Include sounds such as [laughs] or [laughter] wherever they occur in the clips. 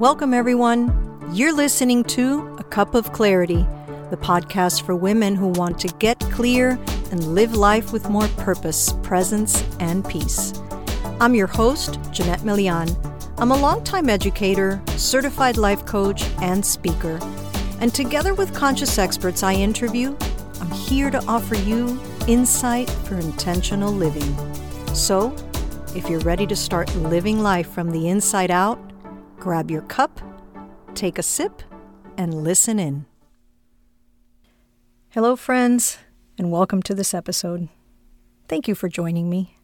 Welcome, everyone. You're listening to A Cup of Clarity, the podcast for women who want to get clear and live life with more purpose, presence, and peace. I'm your host, Jeanette Melian. I'm a longtime educator, certified life coach, and speaker. And together with conscious experts I interview, I'm here to offer you insight for intentional living. So, if you're ready to start living life from the inside out, Grab your cup, take a sip, and listen in. Hello, friends, and welcome to this episode. Thank you for joining me.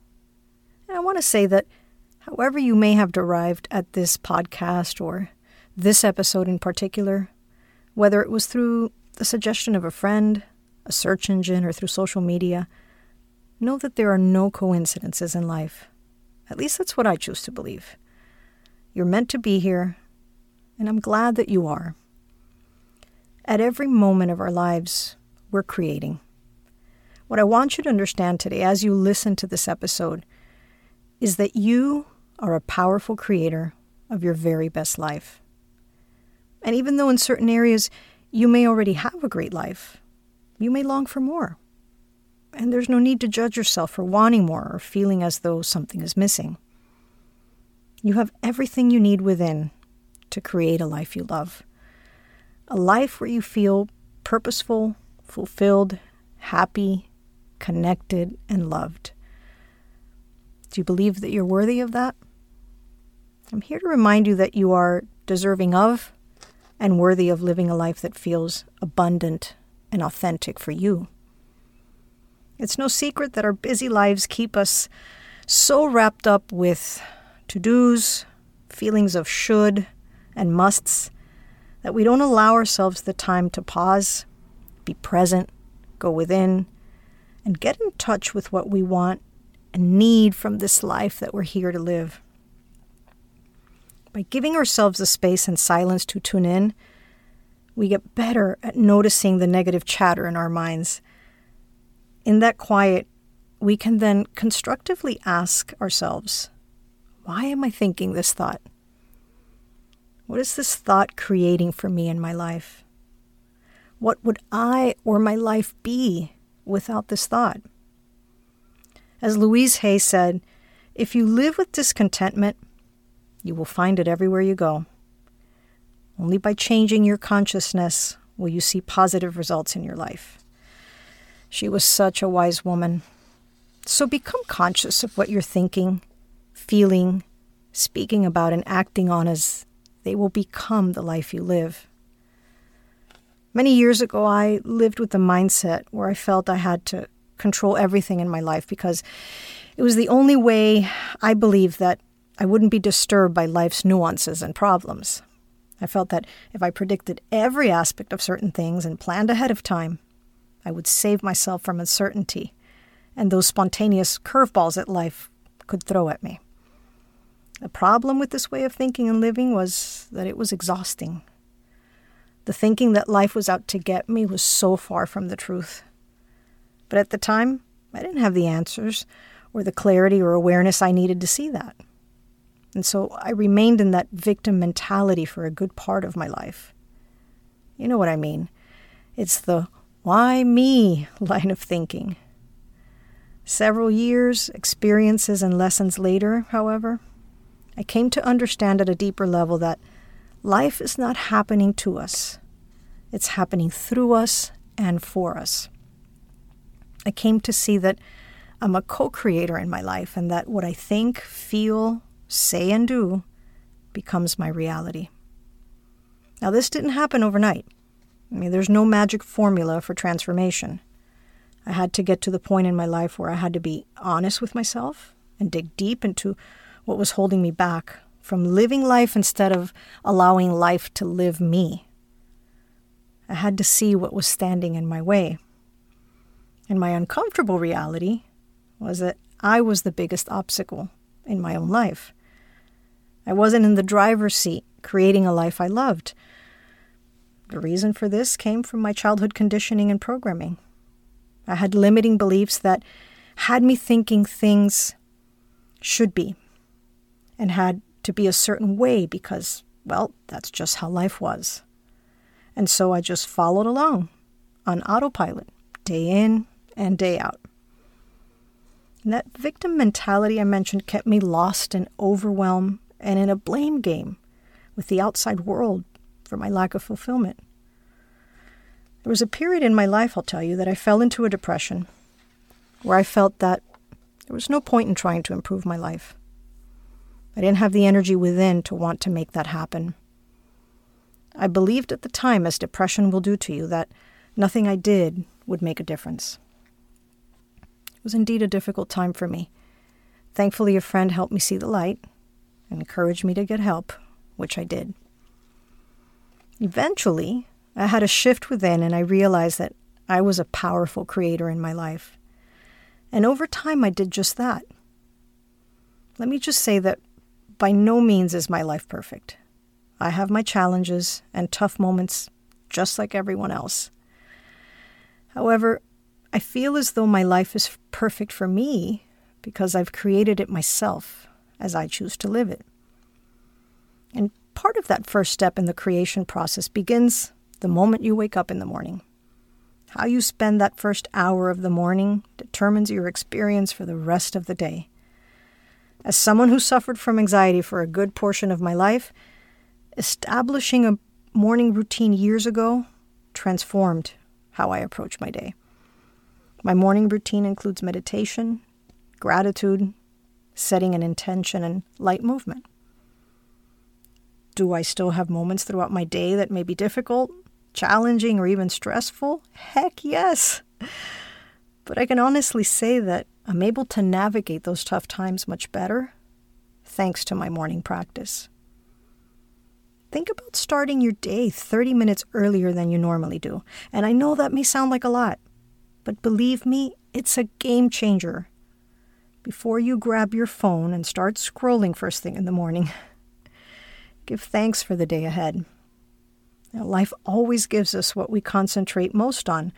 And I want to say that however you may have arrived at this podcast or this episode in particular, whether it was through the suggestion of a friend, a search engine, or through social media, know that there are no coincidences in life. At least that's what I choose to believe. You're meant to be here, and I'm glad that you are. At every moment of our lives, we're creating. What I want you to understand today, as you listen to this episode, is that you are a powerful creator of your very best life. And even though in certain areas you may already have a great life, you may long for more. And there's no need to judge yourself for wanting more or feeling as though something is missing. You have everything you need within to create a life you love. A life where you feel purposeful, fulfilled, happy, connected, and loved. Do you believe that you're worthy of that? I'm here to remind you that you are deserving of and worthy of living a life that feels abundant and authentic for you. It's no secret that our busy lives keep us so wrapped up with to dos, feelings of should and musts, that we don't allow ourselves the time to pause, be present, go within, and get in touch with what we want and need from this life that we're here to live. By giving ourselves the space and silence to tune in, we get better at noticing the negative chatter in our minds. In that quiet, we can then constructively ask ourselves why am I thinking this thought? What is this thought creating for me in my life? What would I or my life be without this thought? As Louise Hay said, if you live with discontentment, you will find it everywhere you go. Only by changing your consciousness will you see positive results in your life. She was such a wise woman. So become conscious of what you're thinking feeling, speaking about, and acting on as they will become the life you live. Many years ago, I lived with the mindset where I felt I had to control everything in my life because it was the only way I believed that I wouldn't be disturbed by life's nuances and problems. I felt that if I predicted every aspect of certain things and planned ahead of time, I would save myself from uncertainty and those spontaneous curveballs that life could throw at me. The problem with this way of thinking and living was that it was exhausting. The thinking that life was out to get me was so far from the truth. But at the time, I didn't have the answers or the clarity or awareness I needed to see that. And so I remained in that victim mentality for a good part of my life. You know what I mean? It's the why me [laughs] line of thinking. Several years, experiences, and lessons later, however, I came to understand at a deeper level that life is not happening to us, it's happening through us and for us. I came to see that I'm a co creator in my life and that what I think, feel, say, and do becomes my reality. Now, this didn't happen overnight. I mean, there's no magic formula for transformation. I had to get to the point in my life where I had to be honest with myself and dig deep into what was holding me back from living life instead of allowing life to live me. I had to see what was standing in my way. And my uncomfortable reality was that I was the biggest obstacle in my own life. I wasn't in the driver's seat creating a life I loved. The reason for this came from my childhood conditioning and programming. I had limiting beliefs that had me thinking things should be and had to be a certain way because Well, that's just how life was. And so I just followed along on autopilot, day in and day out. And that victim mentality I mentioned kept me lost in overwhelm and in a blame game with the outside world for my lack of fulfillment. There was a period in my life, I'll tell you, that I fell into a depression where I felt that there was no point in trying to improve my life. I didn't have the energy within to want to make that happen. I believed at the time, as depression will do to you, that nothing I did would make a difference. It was indeed a difficult time for me. Thankfully, a friend helped me see the light and encouraged me to get help, which I did. Eventually, I had a shift within and I realized that I was a powerful creator in my life. And over time, I did just that. Let me just say that by no means is my life perfect. I have my challenges and tough moments just like everyone else. However, I feel as though my life is perfect for me because I've created it myself as I choose to live it. And part of that first step in the creation process begins the moment you wake up in the morning. How you spend that first hour of the morning determines your experience for the rest of the day. As someone who suffered from anxiety for a good portion of my life, establishing a morning routine years ago transformed how I approach my day. My morning routine includes meditation, gratitude, setting an intention, and light movement. Do I still have moments throughout my day that may be difficult? challenging, or even stressful? Heck yes. But I can honestly say that I'm able to navigate those tough times much better thanks to my morning practice. Think about starting your day 30 minutes earlier than you normally do. And I know that may sound like a lot, but believe me, it's a game changer. Before you grab your phone and start scrolling first thing in the morning, [laughs] give thanks for the day ahead. Now, life always gives us what we concentrate most on.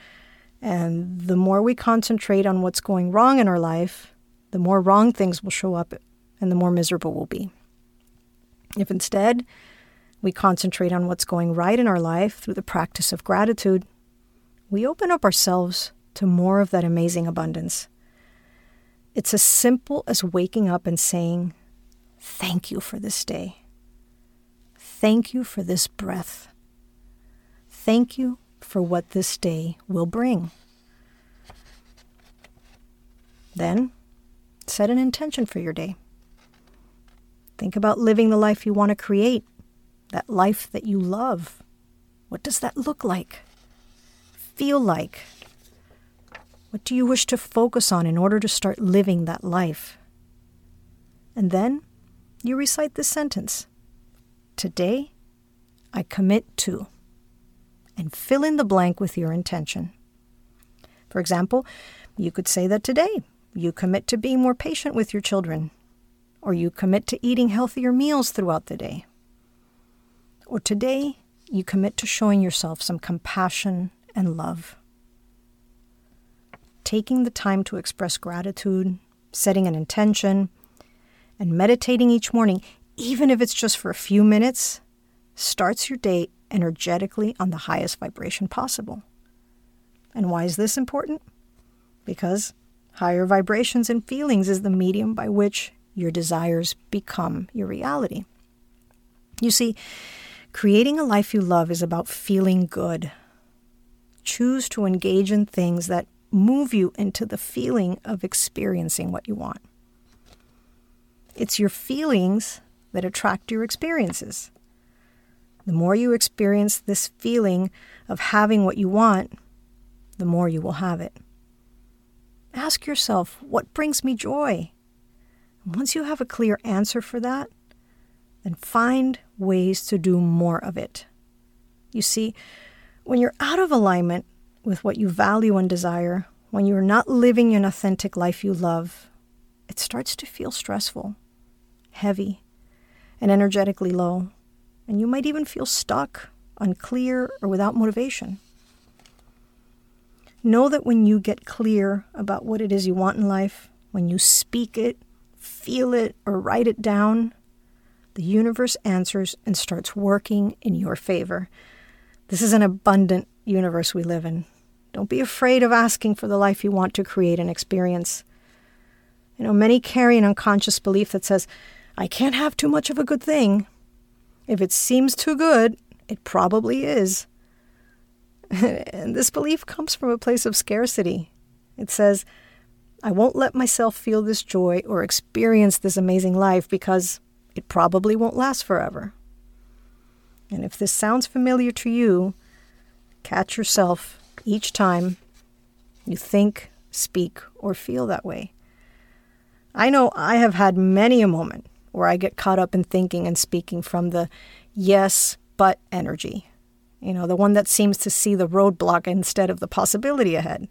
And the more we concentrate on what's going wrong in our life, the more wrong things will show up and the more miserable we'll be. If instead we concentrate on what's going right in our life through the practice of gratitude, we open up ourselves to more of that amazing abundance. It's as simple as waking up and saying, Thank you for this day. Thank you for this breath. Thank you for what this day will bring. Then, set an intention for your day. Think about living the life you want to create, that life that you love. What does that look like? Feel like? What do you wish to focus on in order to start living that life? And then you recite this sentence Today, I commit to and fill in the blank with your intention. For example, you could say that today you commit to being more patient with your children, or you commit to eating healthier meals throughout the day. Or today you commit to showing yourself some compassion and love. Taking the time to express gratitude, setting an intention, and meditating each morning, even if it's just for a few minutes, starts your day energetically on the highest vibration possible. And why is this important? Because higher vibrations and feelings is the medium by which your desires become your reality. You see, creating a life you love is about feeling good. Choose to engage in things that move you into the feeling of experiencing what you want. It's your feelings that attract your experiences. The more you experience this feeling of having what you want, the more you will have it. Ask yourself, what brings me joy? once you have a clear answer for that, then find ways to do more of it. You see, when you're out of alignment with what you value and desire, when you're not living an authentic life you love, it starts to feel stressful, heavy, and energetically low and you might even feel stuck, unclear, or without motivation. Know that when you get clear about what it is you want in life, when you speak it, feel it, or write it down, the universe answers and starts working in your favor. This is an abundant universe we live in. Don't be afraid of asking for the life you want to create and experience. You know, many carry an unconscious belief that says, I can't have too much of a good thing. If it seems too good, it probably is. [laughs] and this belief comes from a place of scarcity. It says, I won't let myself feel this joy or experience this amazing life because it probably won't last forever. And if this sounds familiar to you, catch yourself each time you think, speak, or feel that way. I know I have had many a moment where I get caught up in thinking and speaking from the yes, but energy. You know, the one that seems to see the roadblock instead of the possibility ahead.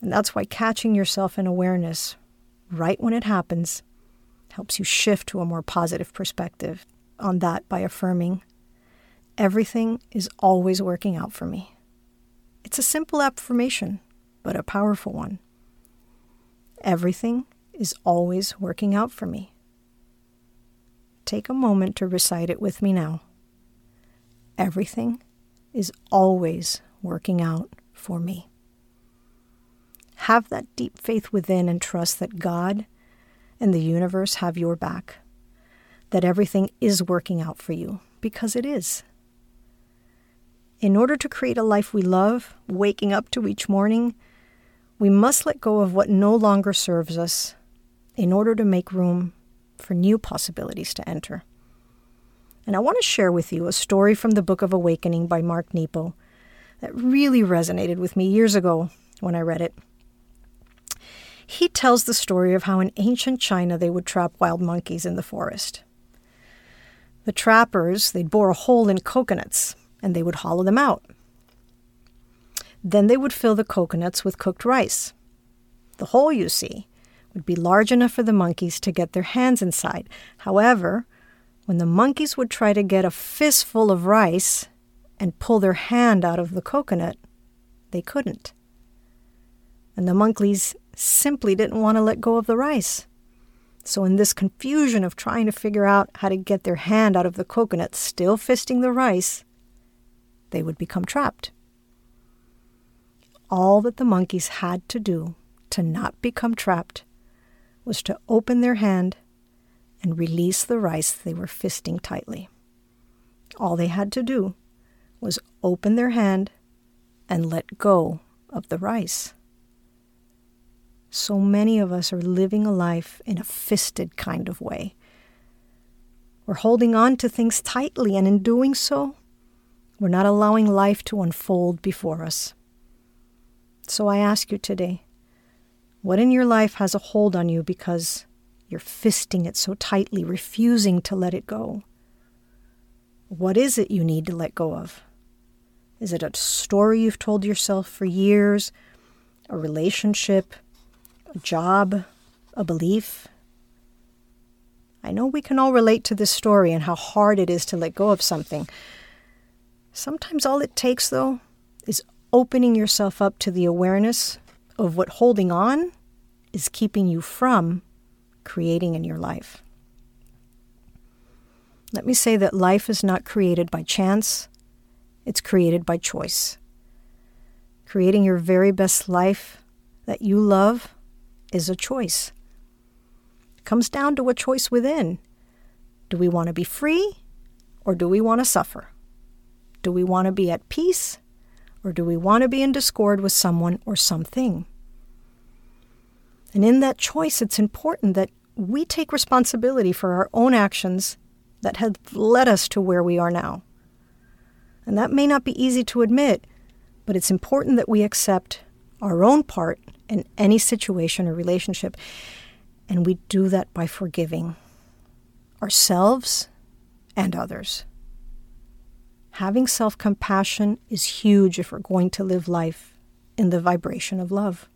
And that's why catching yourself in awareness right when it happens helps you shift to a more positive perspective on that by affirming, everything is always working out for me. It's a simple affirmation, but a powerful one. Everything is always working out for me. Take a moment to recite it with me now. Everything is always working out for me. Have that deep faith within and trust that God and the universe have your back, that everything is working out for you, because it is. In order to create a life we love, waking up to each morning, we must let go of what no longer serves us in order to make room for new possibilities to enter. And I want to share with you a story from the Book of Awakening by Mark Nepo that really resonated with me years ago when I read it. He tells the story of how in ancient China they would trap wild monkeys in the forest. The trappers, they'd bore a hole in coconuts and they would hollow them out. Then they would fill the coconuts with cooked rice. The hole, you see, would be large enough for the monkeys to get their hands inside. However, when the monkeys would try to get a fistful of rice and pull their hand out of the coconut, they couldn't. And the monkeys simply didn't want to let go of the rice. So, in this confusion of trying to figure out how to get their hand out of the coconut, still fisting the rice, they would become trapped. All that the monkeys had to do to not become trapped was to open their hand and release the rice they were fisting tightly. All they had to do was open their hand and let go of the rice. So many of us are living a life in a fisted kind of way. We're holding on to things tightly, and in doing so, we're not allowing life to unfold before us. So I ask you today what in your life has a hold on you because you're fisting it so tightly, refusing to let it go? What is it you need to let go of? Is it a story you've told yourself for years, a relationship, a job, a belief? I know we can all relate to this story and how hard it is to let go of something. Sometimes all it takes, though, is opening yourself up to the awareness of what holding on is keeping you from creating in your life. Let me say that life is not created by chance, it's created by choice. Creating your very best life that you love is a choice. It comes down to a choice within. Do we want to be free or do we want to suffer? Do we want to be at peace or do we want to be in discord with someone or something? And in that choice, it's important that we take responsibility for our own actions that have led us to where we are now. And that may not be easy to admit, but it's important that we accept our own part in any situation or relationship. And we do that by forgiving ourselves and others. Having self compassion is huge if we're going to live life in the vibration of love.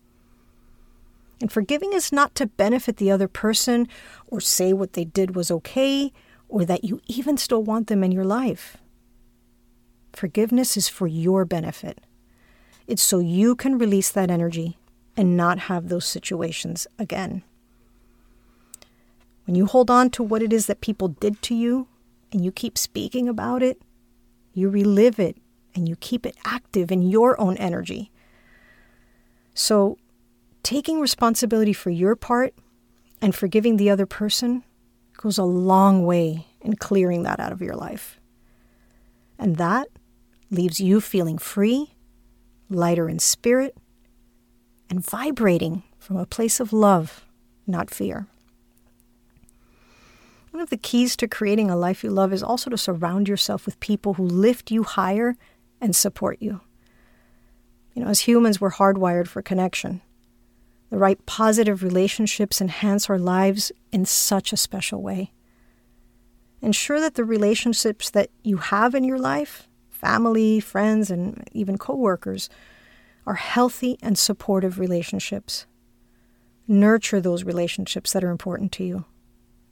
And forgiving is not to benefit the other person or say what they did was okay or that you even still want them in your life. Forgiveness is for your benefit. It's so you can release that energy and not have those situations again. When you hold on to what it is that people did to you and you keep speaking about it, you relive it and you keep it active in your own energy. So, taking responsibility for your part and forgiving the other person goes a long way in clearing that out of your life. And that leaves you feeling free, lighter in spirit, and vibrating from a place of love, not fear. One of the keys to creating a life you love is also to surround yourself with people who lift you higher and support you. You know, as humans, we're hardwired for connection. The right positive relationships enhance our lives in such a special way. Ensure that the relationships that you have in your life, family, friends, and even coworkers, are healthy and supportive relationships. Nurture those relationships that are important to you.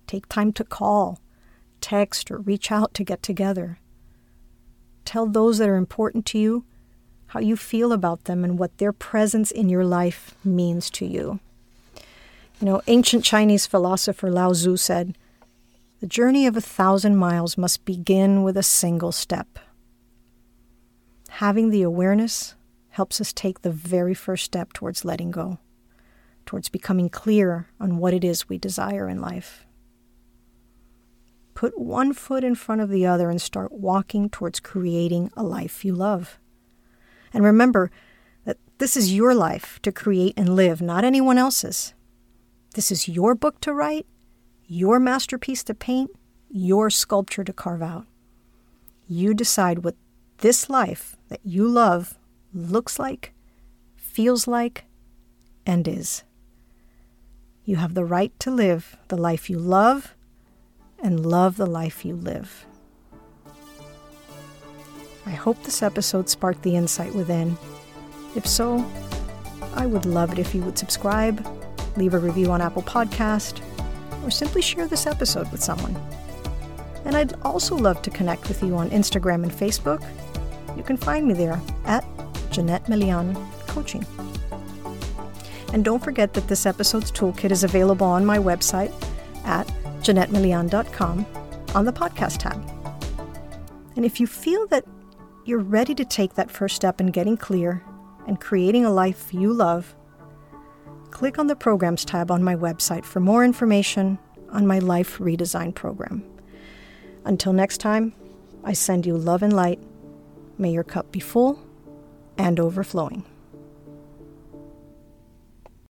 Take time to call, text, or reach out to get together. Tell those that are important to you how you feel about them and what their presence in your life means to you. You know, ancient Chinese philosopher Lao Tzu said, The journey of a thousand miles must begin with a single step. Having the awareness helps us take the very first step towards letting go, towards becoming clear on what it is we desire in life. Put one foot in front of the other and start walking towards creating a life you love. And remember that this is your life to create and live, not anyone else's. This is your book to write, your masterpiece to paint, your sculpture to carve out. You decide what this life that you love looks like, feels like, and is. You have the right to live the life you love and love the life you live. I hope this episode sparked the insight within. If so, I would love it if you would subscribe, leave a review on Apple Podcast, or simply share this episode with someone. And I'd also love to connect with you on Instagram and Facebook. You can find me there at Jeanette Melian Coaching. And don't forget that this episode's toolkit is available on my website at JeanetteMelian.com on the podcast tab. And if you feel that you're ready to take that first step in getting clear and creating a life you love, click on the Programs tab on my website for more information on my Life Redesign program. Until next time, I send you love and light. May your cup be full and overflowing.